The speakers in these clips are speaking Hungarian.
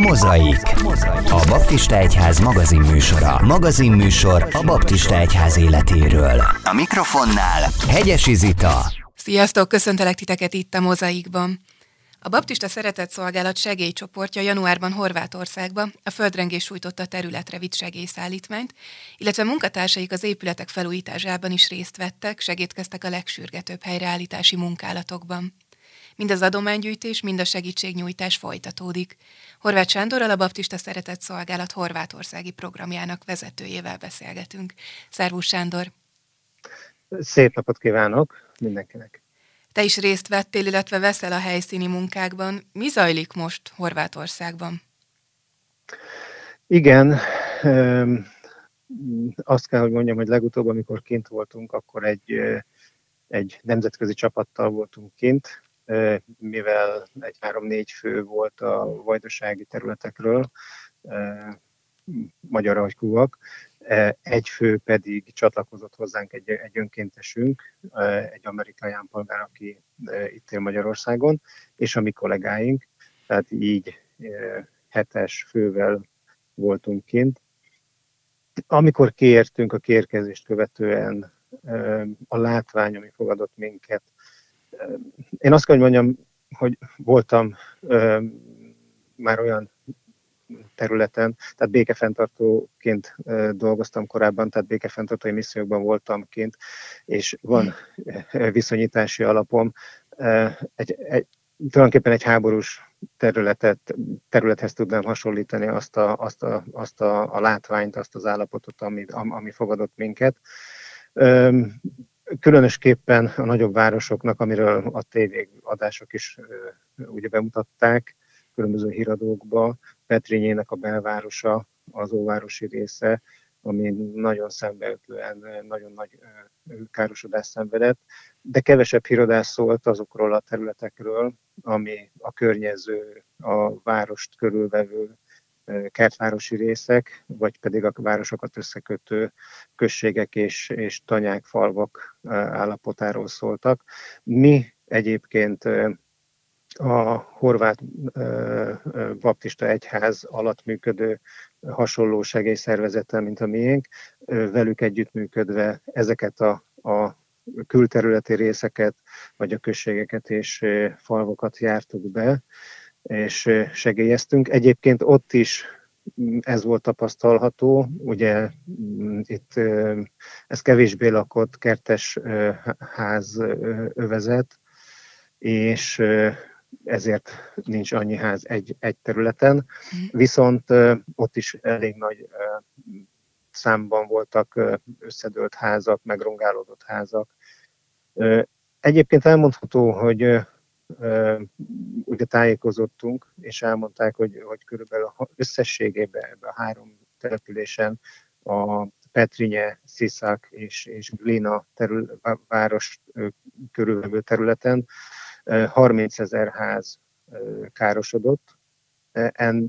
Mozaik. A Baptista Egyház magazinműsora. Magazinműsor a Baptista Egyház életéről. A mikrofonnál Hegyesi Zita. Sziasztok, köszöntelek titeket itt a Mozaikban. A Baptista Szeretett Szolgálat segélycsoportja januárban Horvátországba a földrengés sújtotta területre vitt segélyszállítmányt, illetve munkatársaik az épületek felújításában is részt vettek, segítkeztek a legsürgetőbb helyreállítási munkálatokban. Mind az adománygyűjtés, mind a segítségnyújtás folytatódik. Horváth Sándorral a Baptista Szeretett Szolgálat horvátországi programjának vezetőjével beszélgetünk. Szervusz Sándor! Szép napot kívánok mindenkinek! Te is részt vettél, illetve veszel a helyszíni munkákban. Mi zajlik most Horvátországban? Igen, azt kell, hogy mondjam, hogy legutóbb, amikor kint voltunk, akkor egy, egy nemzetközi csapattal voltunk kint, mivel egy három-négy fő volt a vajdasági területekről, magyar agykúak, egy fő pedig csatlakozott hozzánk egy, egy önkéntesünk, egy amerikai állampolgár, aki itt él Magyarországon, és a mi kollégáink, tehát így hetes fővel voltunk kint. Amikor kiértünk a kérkezést követően, a látvány, ami fogadott minket, én azt kell, hogy mondjam, hogy voltam ö, már olyan területen, tehát békefenntartóként dolgoztam korábban, tehát békefenntartói missziókban voltam kint, és van viszonyítási alapom. Egy, egy, tulajdonképpen egy háborús területet, területhez tudnám hasonlítani azt a, azt a, azt a, a látványt, azt az állapotot, ami, ami fogadott minket különösképpen a nagyobb városoknak, amiről a tévéadások is ugye bemutatták, különböző híradókba, Petrinyének a belvárosa, az óvárosi része, ami nagyon szembeötlően nagyon nagy károsodást szenvedett, de kevesebb híradás szólt azokról a területekről, ami a környező, a várost körülvevő kertvárosi részek, vagy pedig a városokat összekötő községek és, és tanyák, falvak állapotáról szóltak. Mi egyébként a horvát baptista egyház alatt működő hasonló segélyszervezettel, mint a miénk, velük együttműködve ezeket a, a külterületi részeket, vagy a községeket és falvakat jártuk be, és segélyeztünk. Egyébként ott is mm, ez volt tapasztalható, ugye mm, itt ez kevésbé lakott kertes ház övezet, és ezért nincs annyi ház egy, egy területen, mm. viszont ott is elég nagy számban voltak összedőlt házak, megrongálódott házak. Egyébként elmondható, hogy ugye tájékozottunk, és elmondták, hogy, hogy körülbelül összességében ebben a három településen a Petrinye, Sziszak és, és Glina terül, város körülvevő területen 30 ezer ház károsodott.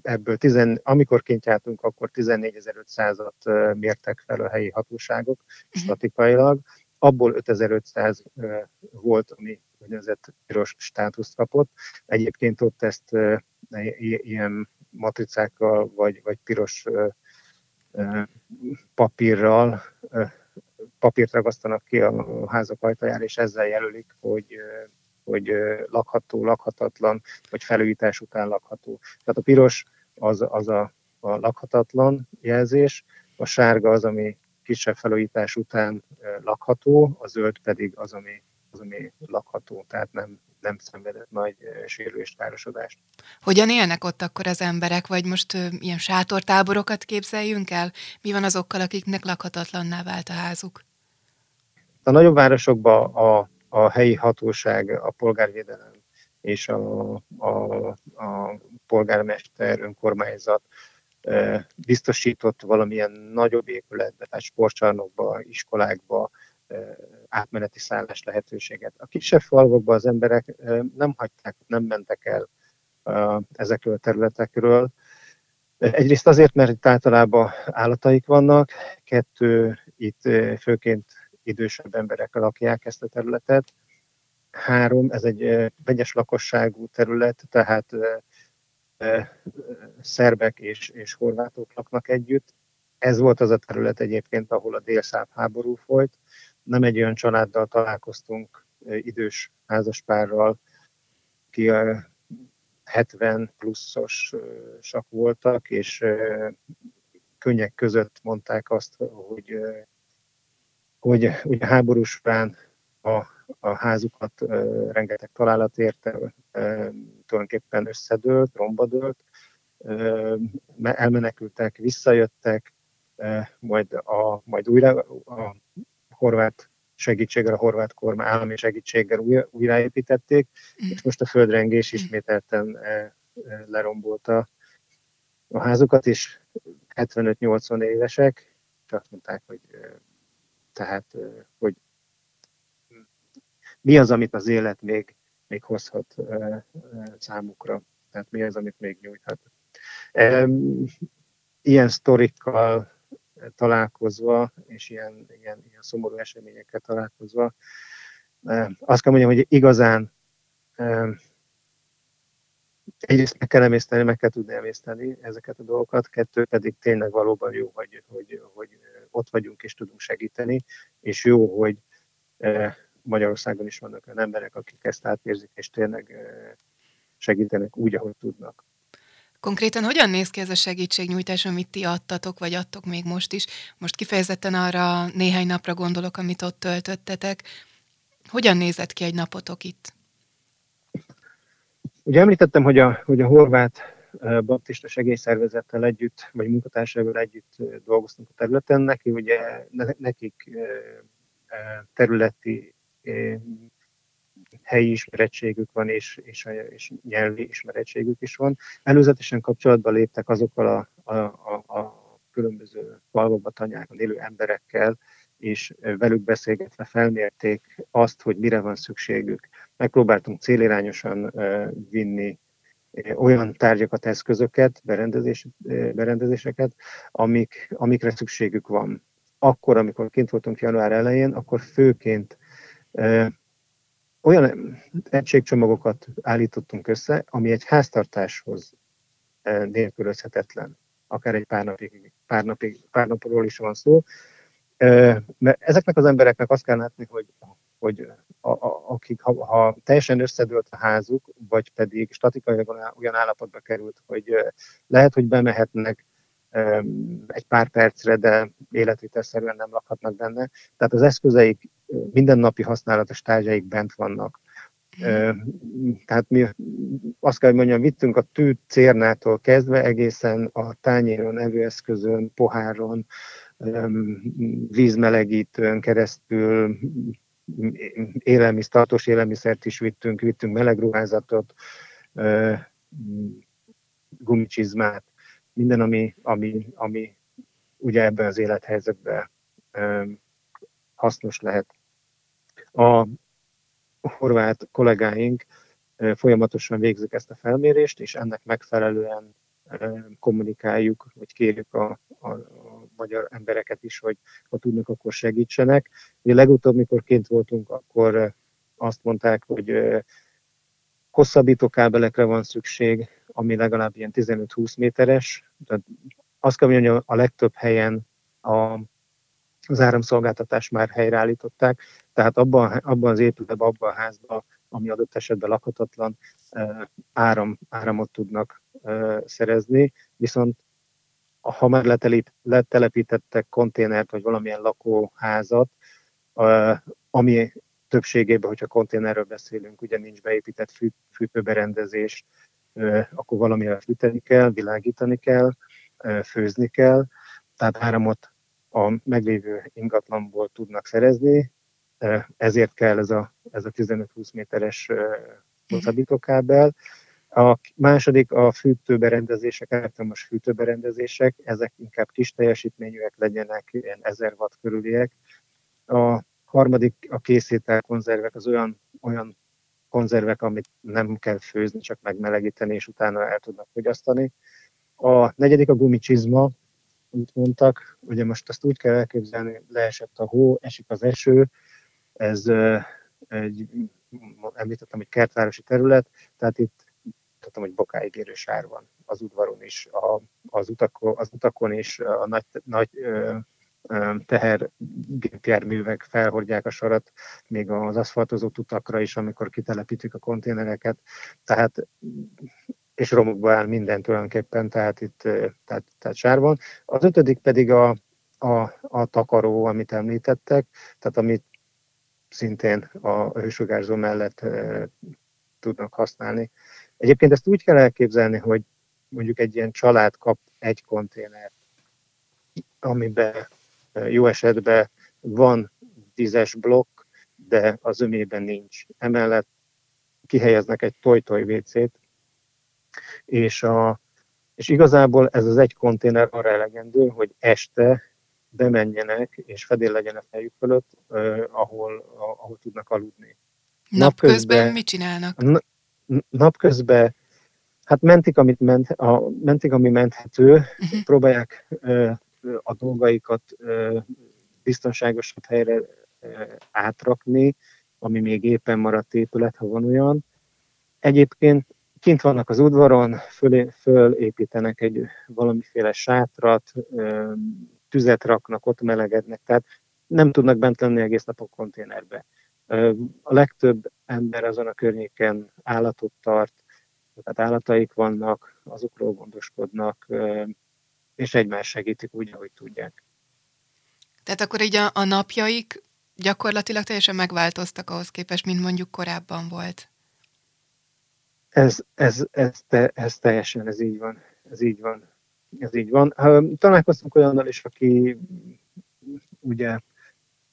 Ebből, tizen, amikor kint jártunk, akkor 14.500-at mértek fel a helyi hatóságok mhm. statikailag, abból 5500 volt, ami úgynevezett piros státuszt kapott. Egyébként ott ezt ilyen matricákkal vagy, vagy piros papírral papírt ragasztanak ki a házak ajtajára, és ezzel jelölik, hogy, hogy lakható, lakhatatlan, vagy felújítás után lakható. Tehát a piros az, az a, a lakhatatlan jelzés, a sárga az, ami kisebb felújítás után lakható, a zöld pedig az, ami, ami lakható, tehát nem, nem szenvedett nagy sérülést, károsodást. Hogyan élnek ott akkor az emberek, vagy most ö, ilyen sátortáborokat képzeljünk el? Mi van azokkal, akiknek lakhatatlanná vált a házuk? A nagyobb városokban a, a helyi hatóság, a polgárvédelem és a, a, a polgármester, önkormányzat biztosított valamilyen nagyobb épületbe, tehát sportcsarnokba, iskolákba átmeneti szállás lehetőséget. A kisebb falvakban az emberek nem hagyták, nem mentek el ezekről a területekről. Egyrészt azért, mert itt általában állataik vannak, kettő, itt főként idősebb emberek lakják ezt a területet, három, ez egy vegyes lakosságú terület, tehát szerbek és, és horvátok laknak együtt. Ez volt az a terület egyébként, ahol a délszáv háború folyt. Nem egy olyan családdal találkoztunk, idős házaspárral, ki 70 pluszosak voltak, és könnyek között mondták azt, hogy, hogy ugye háborús során a, a házukat rengeteg találat érte, tulajdonképpen összedőlt, rombadőlt, elmenekültek, visszajöttek, majd, a, majd újra a horvát segítséggel, a horvát kormány állami segítséggel új, újraépítették, mm. és most a földrengés ismételten lerombolta a házukat, és 75-80 évesek, és azt mondták, hogy tehát, hogy mi az, amit az élet még, még hozhat számukra, tehát mi az, amit még nyújthat. Ilyen sztorikkal találkozva, és ilyen, ilyen, ilyen szomorú eseményekkel találkozva, azt kell mondjam, hogy igazán egyrészt meg kell emészteni, meg kell tudni emészteni ezeket a dolgokat, kettő pedig tényleg valóban jó, hogy, hogy, hogy ott vagyunk és tudunk segíteni, és jó, hogy Magyarországon is vannak olyan emberek, akik ezt átérzik, és tényleg segítenek úgy, ahogy tudnak. Konkrétan hogyan néz ki ez a segítségnyújtás, amit ti adtatok, vagy adtok még most is? Most kifejezetten arra néhány napra gondolok, amit ott töltöttetek. Hogyan nézett ki egy napotok itt? Ugye említettem, hogy a, hogy a horvát baptista segélyszervezettel együtt, vagy munkatársával együtt dolgoztunk a területen. Neki ugye, nekik területi helyi ismerettségük van, és, és, és nyelvi ismerettségük is van. Előzetesen kapcsolatba léptek azokkal a, a, a, a különböző falvakba, tanyákon élő emberekkel, és velük beszélgetve felmérték azt, hogy mire van szükségük. Megpróbáltunk célirányosan vinni olyan tárgyakat, eszközöket, berendezés, berendezéseket, amik, amikre szükségük van. Akkor, amikor kint voltunk január elején, akkor főként olyan egységcsomagokat állítottunk össze, ami egy háztartáshoz eh, nélkülözhetetlen, akár egy pár, napig, pár, napig, pár napról is van szó. Eh, mert ezeknek az embereknek azt kell látni, hogy, hogy a, a, akik, ha, ha teljesen összedőlt a házuk, vagy pedig statikailag olyan állapotba került, hogy eh, lehet, hogy bemehetnek egy pár percre, de életvitelszerűen nem lakhatnak benne. Tehát az eszközeik, mindennapi használatos tárgyaik bent vannak. Tehát mi azt kell, hogy mondjam, vittünk a tű cérnától kezdve egészen a tányéron, evőeszközön, poháron, vízmelegítőn keresztül élelmiszer, tartós élelmiszert is vittünk, vittünk melegruházatot, gumicsizmát, minden, ami, ami, ami ugye ebben az élethelyzetben hasznos lehet. A horvát kollégáink folyamatosan végzik ezt a felmérést, és ennek megfelelően kommunikáljuk, vagy kérjük a, a, a magyar embereket is, hogy ha tudnak, akkor segítsenek. Ugye legutóbb, mikor kint voltunk, akkor azt mondták, hogy hosszabbító kábelekre van szükség, ami legalább ilyen 15-20 méteres. Tehát azt kell mondani, hogy a legtöbb helyen a, az áramszolgáltatást már helyreállították, tehát abban, abban az épületben, abban a házban, ami adott esetben lakhatatlan, áram, áramot tudnak szerezni, viszont ha már letelip, letelepítettek konténert, vagy valamilyen lakóházat, ami többségében, hogyha konténerről beszélünk, ugye nincs beépített fű, fűtőberendezés, akkor valamire fűteni kell, világítani kell, főzni kell, tehát áramot a meglévő ingatlanból tudnak szerezni, ezért kell ez a, ez a 15-20 méteres hosszabbítókábel. A második a fűtőberendezések, elektromos fűtőberendezések, ezek inkább kis teljesítményűek legyenek, ilyen 1000 watt körüliek. A harmadik a készétel konzervek, az olyan, olyan konzervek, amit nem kell főzni, csak megmelegíteni, és utána el tudnak fogyasztani. A negyedik a gumicsizma, amit mondtak, ugye most azt úgy kell elképzelni, leesett a hó, esik az eső, ez egy, említettem, hogy kertvárosi terület, tehát itt tudom, hogy bokáig érő sár van. az udvaron is, a, az, utakon, az utakon is, a nagy, nagy tehergépjárművek felhordják a sarat, még az aszfaltozott utakra is, amikor kitelepítik a konténereket. Tehát és romokba áll minden tulajdonképpen, tehát itt tehát, tehát sár. Az ötödik pedig a, a, a takaró, amit említettek, tehát amit szintén a hősugárzó mellett e, tudnak használni. Egyébként ezt úgy kell elképzelni, hogy mondjuk egy ilyen család kap egy konténert, amiben jó esetben van tízes blokk, de az ömében nincs. Emellett kihelyeznek egy toj-toj WC-t, és, a, és igazából ez az egy konténer arra elegendő, hogy este bemenjenek és fedél legyen a fejük fölött, eh, ahol, ahol tudnak aludni. Napközben Nap mit csinálnak? Na, napközben hát mentik, amit ment, a, mentik, ami menthető, uh-huh. próbálják eh, a dolgaikat biztonságosabb helyre átrakni, ami még éppen maradt épület, ha van olyan. Egyébként kint vannak az udvaron, föl, fölépítenek egy valamiféle sátrat, tüzet raknak, ott melegednek, tehát nem tudnak bent lenni egész nap a konténerbe. A legtöbb ember azon a környéken állatot tart, tehát állataik vannak, azokról gondoskodnak, és egymás segítik úgy, ahogy tudják. Tehát akkor így a, a napjaik gyakorlatilag teljesen megváltoztak ahhoz képest, mint mondjuk korábban volt. Ez, ez, ez, te, ez teljesen, ez így van. Ez így van. Ez így van. Találkoztunk olyannal is, aki ugye,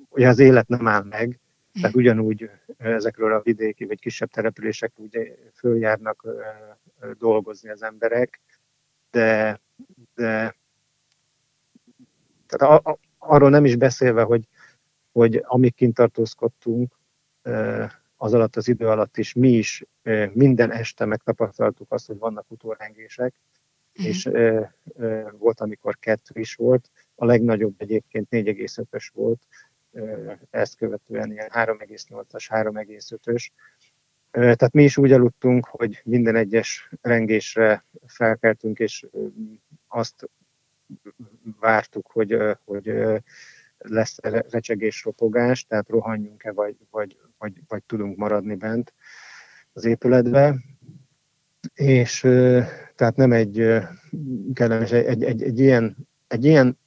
ugye az élet nem áll meg, tehát ugyanúgy ezekről a vidéki vagy kisebb települések ugye följárnak dolgozni az emberek, de, de tehát a, a, arról nem is beszélve, hogy, hogy amíg kint tartózkodtunk, az alatt az idő alatt is mi is minden este megtapasztaltuk azt, hogy vannak utórengések, uh-huh. és volt, amikor kettő is volt, a legnagyobb egyébként 4,5-ös volt, ezt követően ilyen 3,8-as, 3,5-ös. Tehát mi is úgy aludtunk, hogy minden egyes rengésre felkeltünk, és azt vártuk, hogy, hogy lesz recsegés, ropogás, tehát rohanjunk-e, vagy, vagy, vagy, vagy tudunk maradni bent az épületbe. És tehát nem egy kellemes, egy, egy, egy, ilyen, egy ilyen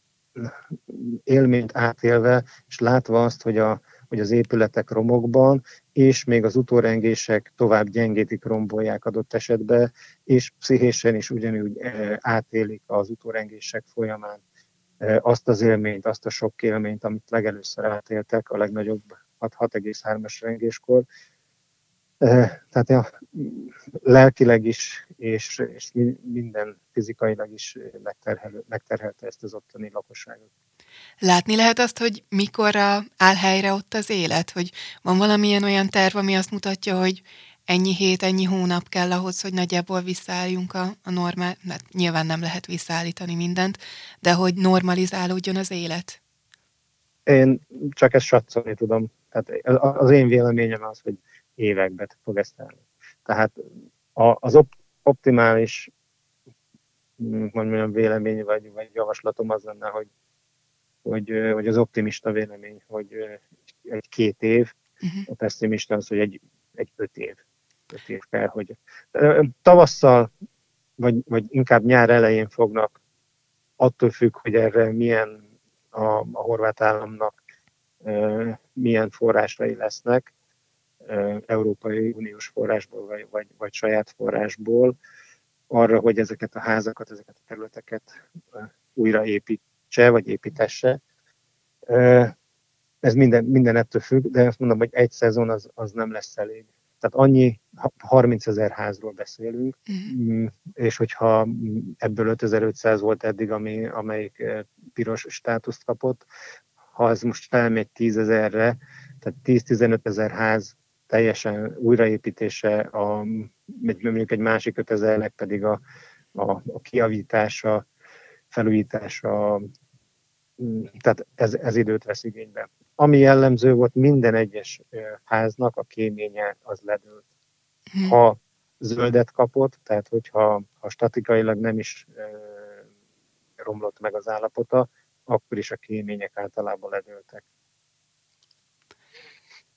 élményt átélve, és látva azt, hogy, a, hogy az épületek romokban, és még az utórengések tovább gyengítik, rombolják adott esetben, és pszichésen is ugyanúgy átélik az utórengések folyamán azt az élményt, azt a sok élményt, amit legelőször átéltek a legnagyobb 6,3-as rengéskor. Tehát ja, lelkileg is, és, és minden fizikailag is megterhel, megterhelte ezt az ottani lakosságot. Látni lehet azt, hogy mikorra áll helyre ott az élet? Hogy van valamilyen olyan terv, ami azt mutatja, hogy ennyi hét, ennyi hónap kell ahhoz, hogy nagyjából visszaálljunk a, a normál, hát nyilván nem lehet visszaállítani mindent, de hogy normalizálódjon az élet? Én csak ezt satszolni tudom. Tehát az én véleményem az, hogy évekbe fog ezt elni. Tehát az op- optimális mondjam, vélemény vagy, vagy javaslatom az lenne, hogy, hogy, hogy az optimista vélemény, hogy egy két év, uh-huh. a pessimista az, hogy egy, egy öt év öt év kell, hogy tavasszal, vagy, vagy inkább nyár elején fognak, attól függ, hogy erre milyen a, a horvát államnak milyen forrásai lesznek, Európai Uniós forrásból, vagy, vagy, vagy saját forrásból, arra, hogy ezeket a házakat, ezeket a területeket újraépítse, vagy építesse. Ez minden, minden ettől függ, de azt mondom, hogy egy szezon az, az nem lesz elég. Tehát annyi 30 ezer házról beszélünk, uh-huh. és hogyha ebből 5500 volt eddig, ami, amelyik piros státuszt kapott, ha ez most felmegy 10 ezerre, tehát 10-15 ezer ház teljesen újraépítése, a, mondjuk egy másik 5000 pedig a, a, a kiavítása, felújítása, tehát ez, ez időt vesz igénybe. Ami jellemző volt minden egyes háznak, a kéménye az ledőlt. Hmm. Ha zöldet kapott, tehát hogyha ha statikailag nem is romlott meg az állapota, akkor is a kémények általában ledőltek.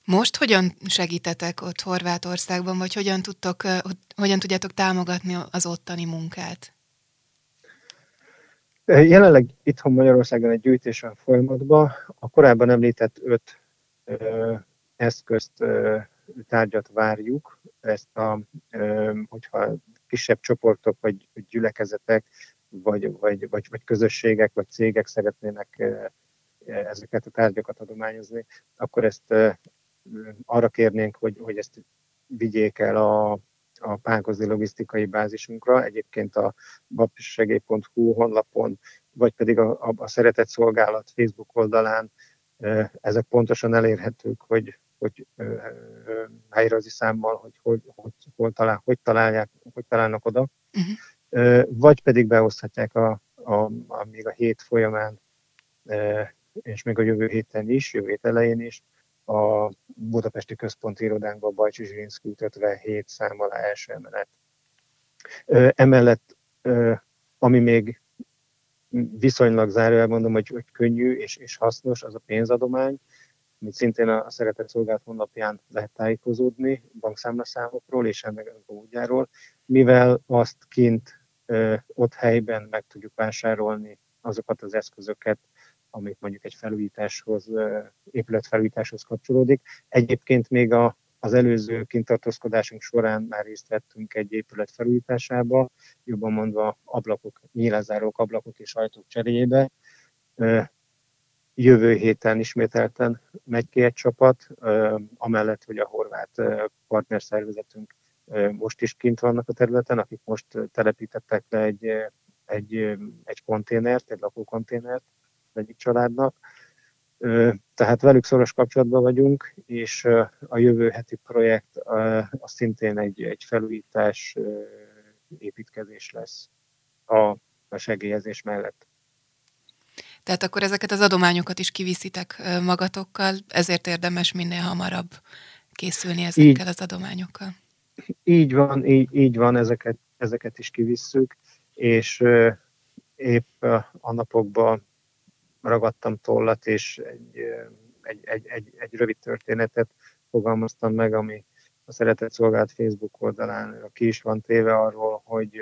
Most hogyan segítetek ott Horvátországban, vagy hogyan, tudtok, hogyan tudjátok támogatni az ottani munkát? Jelenleg itthon Magyarországon egy gyűjtés van folyamatban. A korábban említett öt ö, eszközt, ö, tárgyat várjuk. Ezt a, ö, hogyha kisebb csoportok vagy gyülekezetek, vagy, vagy, vagy, vagy közösségek, vagy cégek szeretnének ezeket a tárgyakat adományozni, akkor ezt arra kérnénk, hogy, hogy ezt vigyék el a, a pánkozi logisztikai bázisunkra, egyébként a baptistsegély.hu honlapon, vagy pedig a, a, a Szeretett Szolgálat Facebook oldalán ezek pontosan elérhetők, hogy, hogy helyrazi számmal, hogy, hogy, hogy, hol talál, hogy, találják, hogy találnak oda, uh-huh. vagy pedig beoszthatják a, a, a, még a hét folyamán, és még a jövő héten is, jövő hét elején is, a Budapesti Központi Irodánkban Bajcsi Zsirinszki út 57 szám alá első emelet. Emellett, ami még viszonylag zárójel mondom, hogy, hogy könnyű és, és hasznos, az a pénzadomány, amit szintén a Szeretett Szolgált honlapján lehet tájékozódni, bankszámlaszámokról és ennek a módjáról, mivel azt kint ott helyben meg tudjuk vásárolni azokat az eszközöket, amit mondjuk egy felújításhoz, épületfelújításhoz kapcsolódik. Egyébként még a, az előző kintartózkodásunk során már részt vettünk egy épület felújításába, jobban mondva ablakok, nyílázárók, ablakok és ajtók cseréjébe. Jövő héten ismételten megy ki egy csapat, amellett, hogy a horvát partnerszervezetünk most is kint vannak a területen, akik most telepítettek le egy, egy, egy konténert, egy lakókonténert, egyik családnak. Tehát velük szoros kapcsolatban vagyunk, és a jövő heti projekt az szintén egy, egy felújítás, építkezés lesz a, a segélyezés mellett. Tehát akkor ezeket az adományokat is kiviszitek magatokkal, ezért érdemes minél hamarabb készülni ezekkel így, az adományokkal. Így van, így, így van, ezeket, ezeket is kivisszük, és épp a napokban ragadtam tollat, és egy, egy, egy, egy, egy rövid történetet fogalmaztam meg, ami a Szeretett Szolgált Facebook oldalán ki is van téve arról, hogy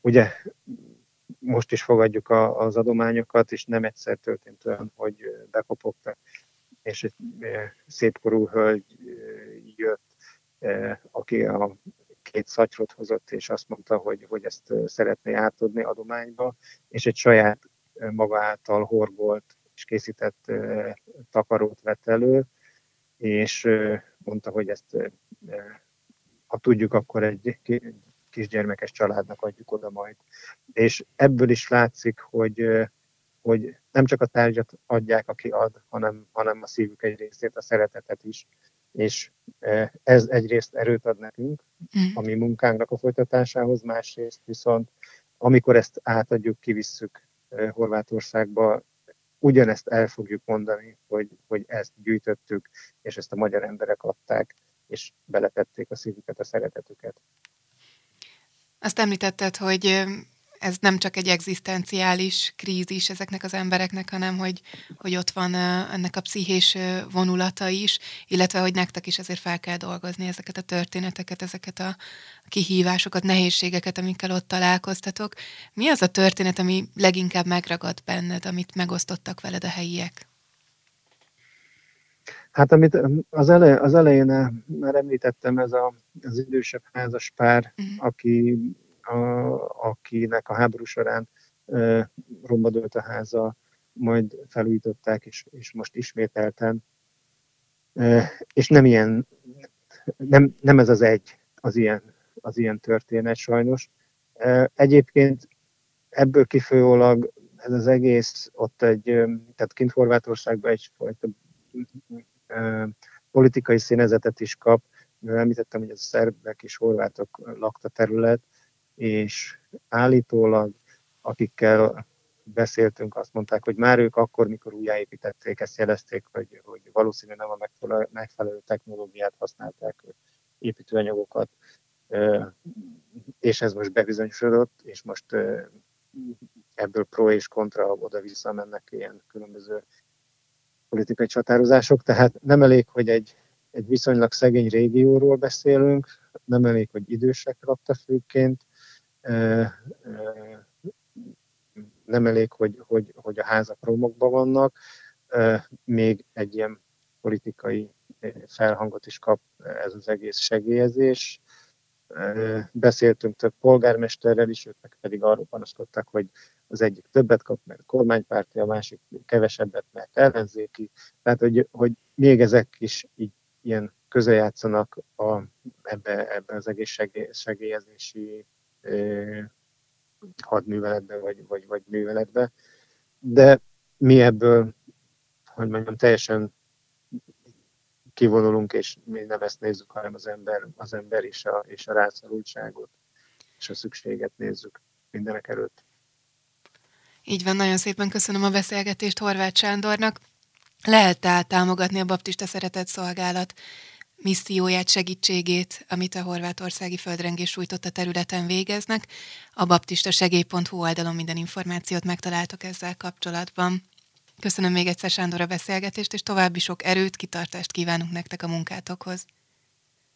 ugye most is fogadjuk a, az adományokat, és nem egyszer történt olyan, hogy bekopogtak, és egy szépkorú hölgy jött, aki a két szatyrot hozott, és azt mondta, hogy, hogy ezt szeretné átadni adományba, és egy saját maga által horgolt és készített takarót vett elő, és mondta, hogy ezt ha tudjuk, akkor egy kisgyermekes családnak adjuk oda majd. És ebből is látszik, hogy, hogy nem csak a tárgyat adják, aki ad, hanem, hanem a szívük egy részét, a szeretetet is. És ez egyrészt erőt ad nekünk, mm. a mi munkánknak a folytatásához, másrészt viszont amikor ezt átadjuk, kivisszük Horvátországba, ugyanezt el fogjuk mondani, hogy, hogy ezt gyűjtöttük, és ezt a magyar emberek adták, és beletették a szívüket, a szeretetüket. Azt említetted, hogy ez nem csak egy egzisztenciális krízis ezeknek az embereknek, hanem hogy, hogy ott van ennek a pszichés vonulata is, illetve hogy nektek is ezért fel kell dolgozni ezeket a történeteket, ezeket a kihívásokat, nehézségeket, amikkel ott találkoztatok. Mi az a történet, ami leginkább megragad benned, amit megosztottak veled a helyiek? Hát amit az, elej, az elején már említettem, ez a, az idősebb házas pár, uh-huh. aki a, akinek a háború során romba dőlt a háza, majd felújították, és, és most ismételten. És nem ilyen, nem, nem ez az egy, az ilyen, az ilyen történet sajnos. Egyébként ebből kifolyólag ez az egész ott egy, tehát kint Horvátországban egyfajta politikai színezetet is kap, mivel említettem, hogy a szerbek és horvátok lakta terület, és állítólag akikkel beszéltünk, azt mondták, hogy már ők akkor, mikor újjáépítették, ezt jelezték, hogy, hogy valószínűleg nem a megfelelő, technológiát használták építőanyagokat, és ez most bebizonyosodott, és most ebből pro és kontra oda-vissza mennek ilyen különböző politikai csatározások, tehát nem elég, hogy egy, egy viszonylag szegény régióról beszélünk, nem elég, hogy idősek lakta főként, nem elég, hogy, hogy, hogy a házak romokban vannak, még egy ilyen politikai felhangot is kap ez az egész segélyezés. Beszéltünk több polgármesterrel is, ők pedig arról panaszkodtak, hogy az egyik többet kap, mert kormánypárti, a másik kevesebbet, mert ellenzéki. Tehát, hogy, hogy még ezek is így ilyen közeljátszanak a, ebbe, ebbe az egész segélyezési hadműveletbe, vagy, vagy, vagy műveletbe. De mi ebből, hogy mondjam, teljesen kivonulunk, és mi nem ezt nézzük, hanem az ember, az ember és a, és a rászorultságot, és a szükséget nézzük mindenek előtt. Így van, nagyon szépen köszönöm a beszélgetést Horváth Sándornak. Lehet tehát támogatni a Baptista Szeretett Szolgálat misszióját, segítségét, amit a horvátországi földrengés sújtotta területen végeznek. A baptistasegély.hu oldalon minden információt megtaláltok ezzel kapcsolatban. Köszönöm még egyszer Sándor a beszélgetést, és további sok erőt, kitartást kívánunk nektek a munkátokhoz.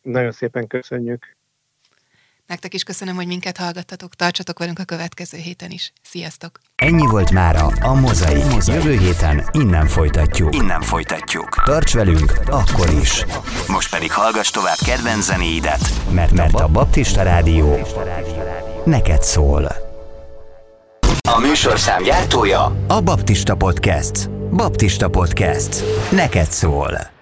Nagyon szépen köszönjük. Nektek is köszönöm, hogy minket hallgattatok. Tartsatok velünk a következő héten is. Sziasztok! Ennyi volt mára a Mozai. Jövő héten innen folytatjuk. Innen folytatjuk. Tarts velünk akkor is. Most pedig hallgass tovább kedvenc zenéidet, mert, mert a Baptista Rádió neked szól. A műsorszám gyártója a Baptista Podcast. Baptista Podcast. Neked szól.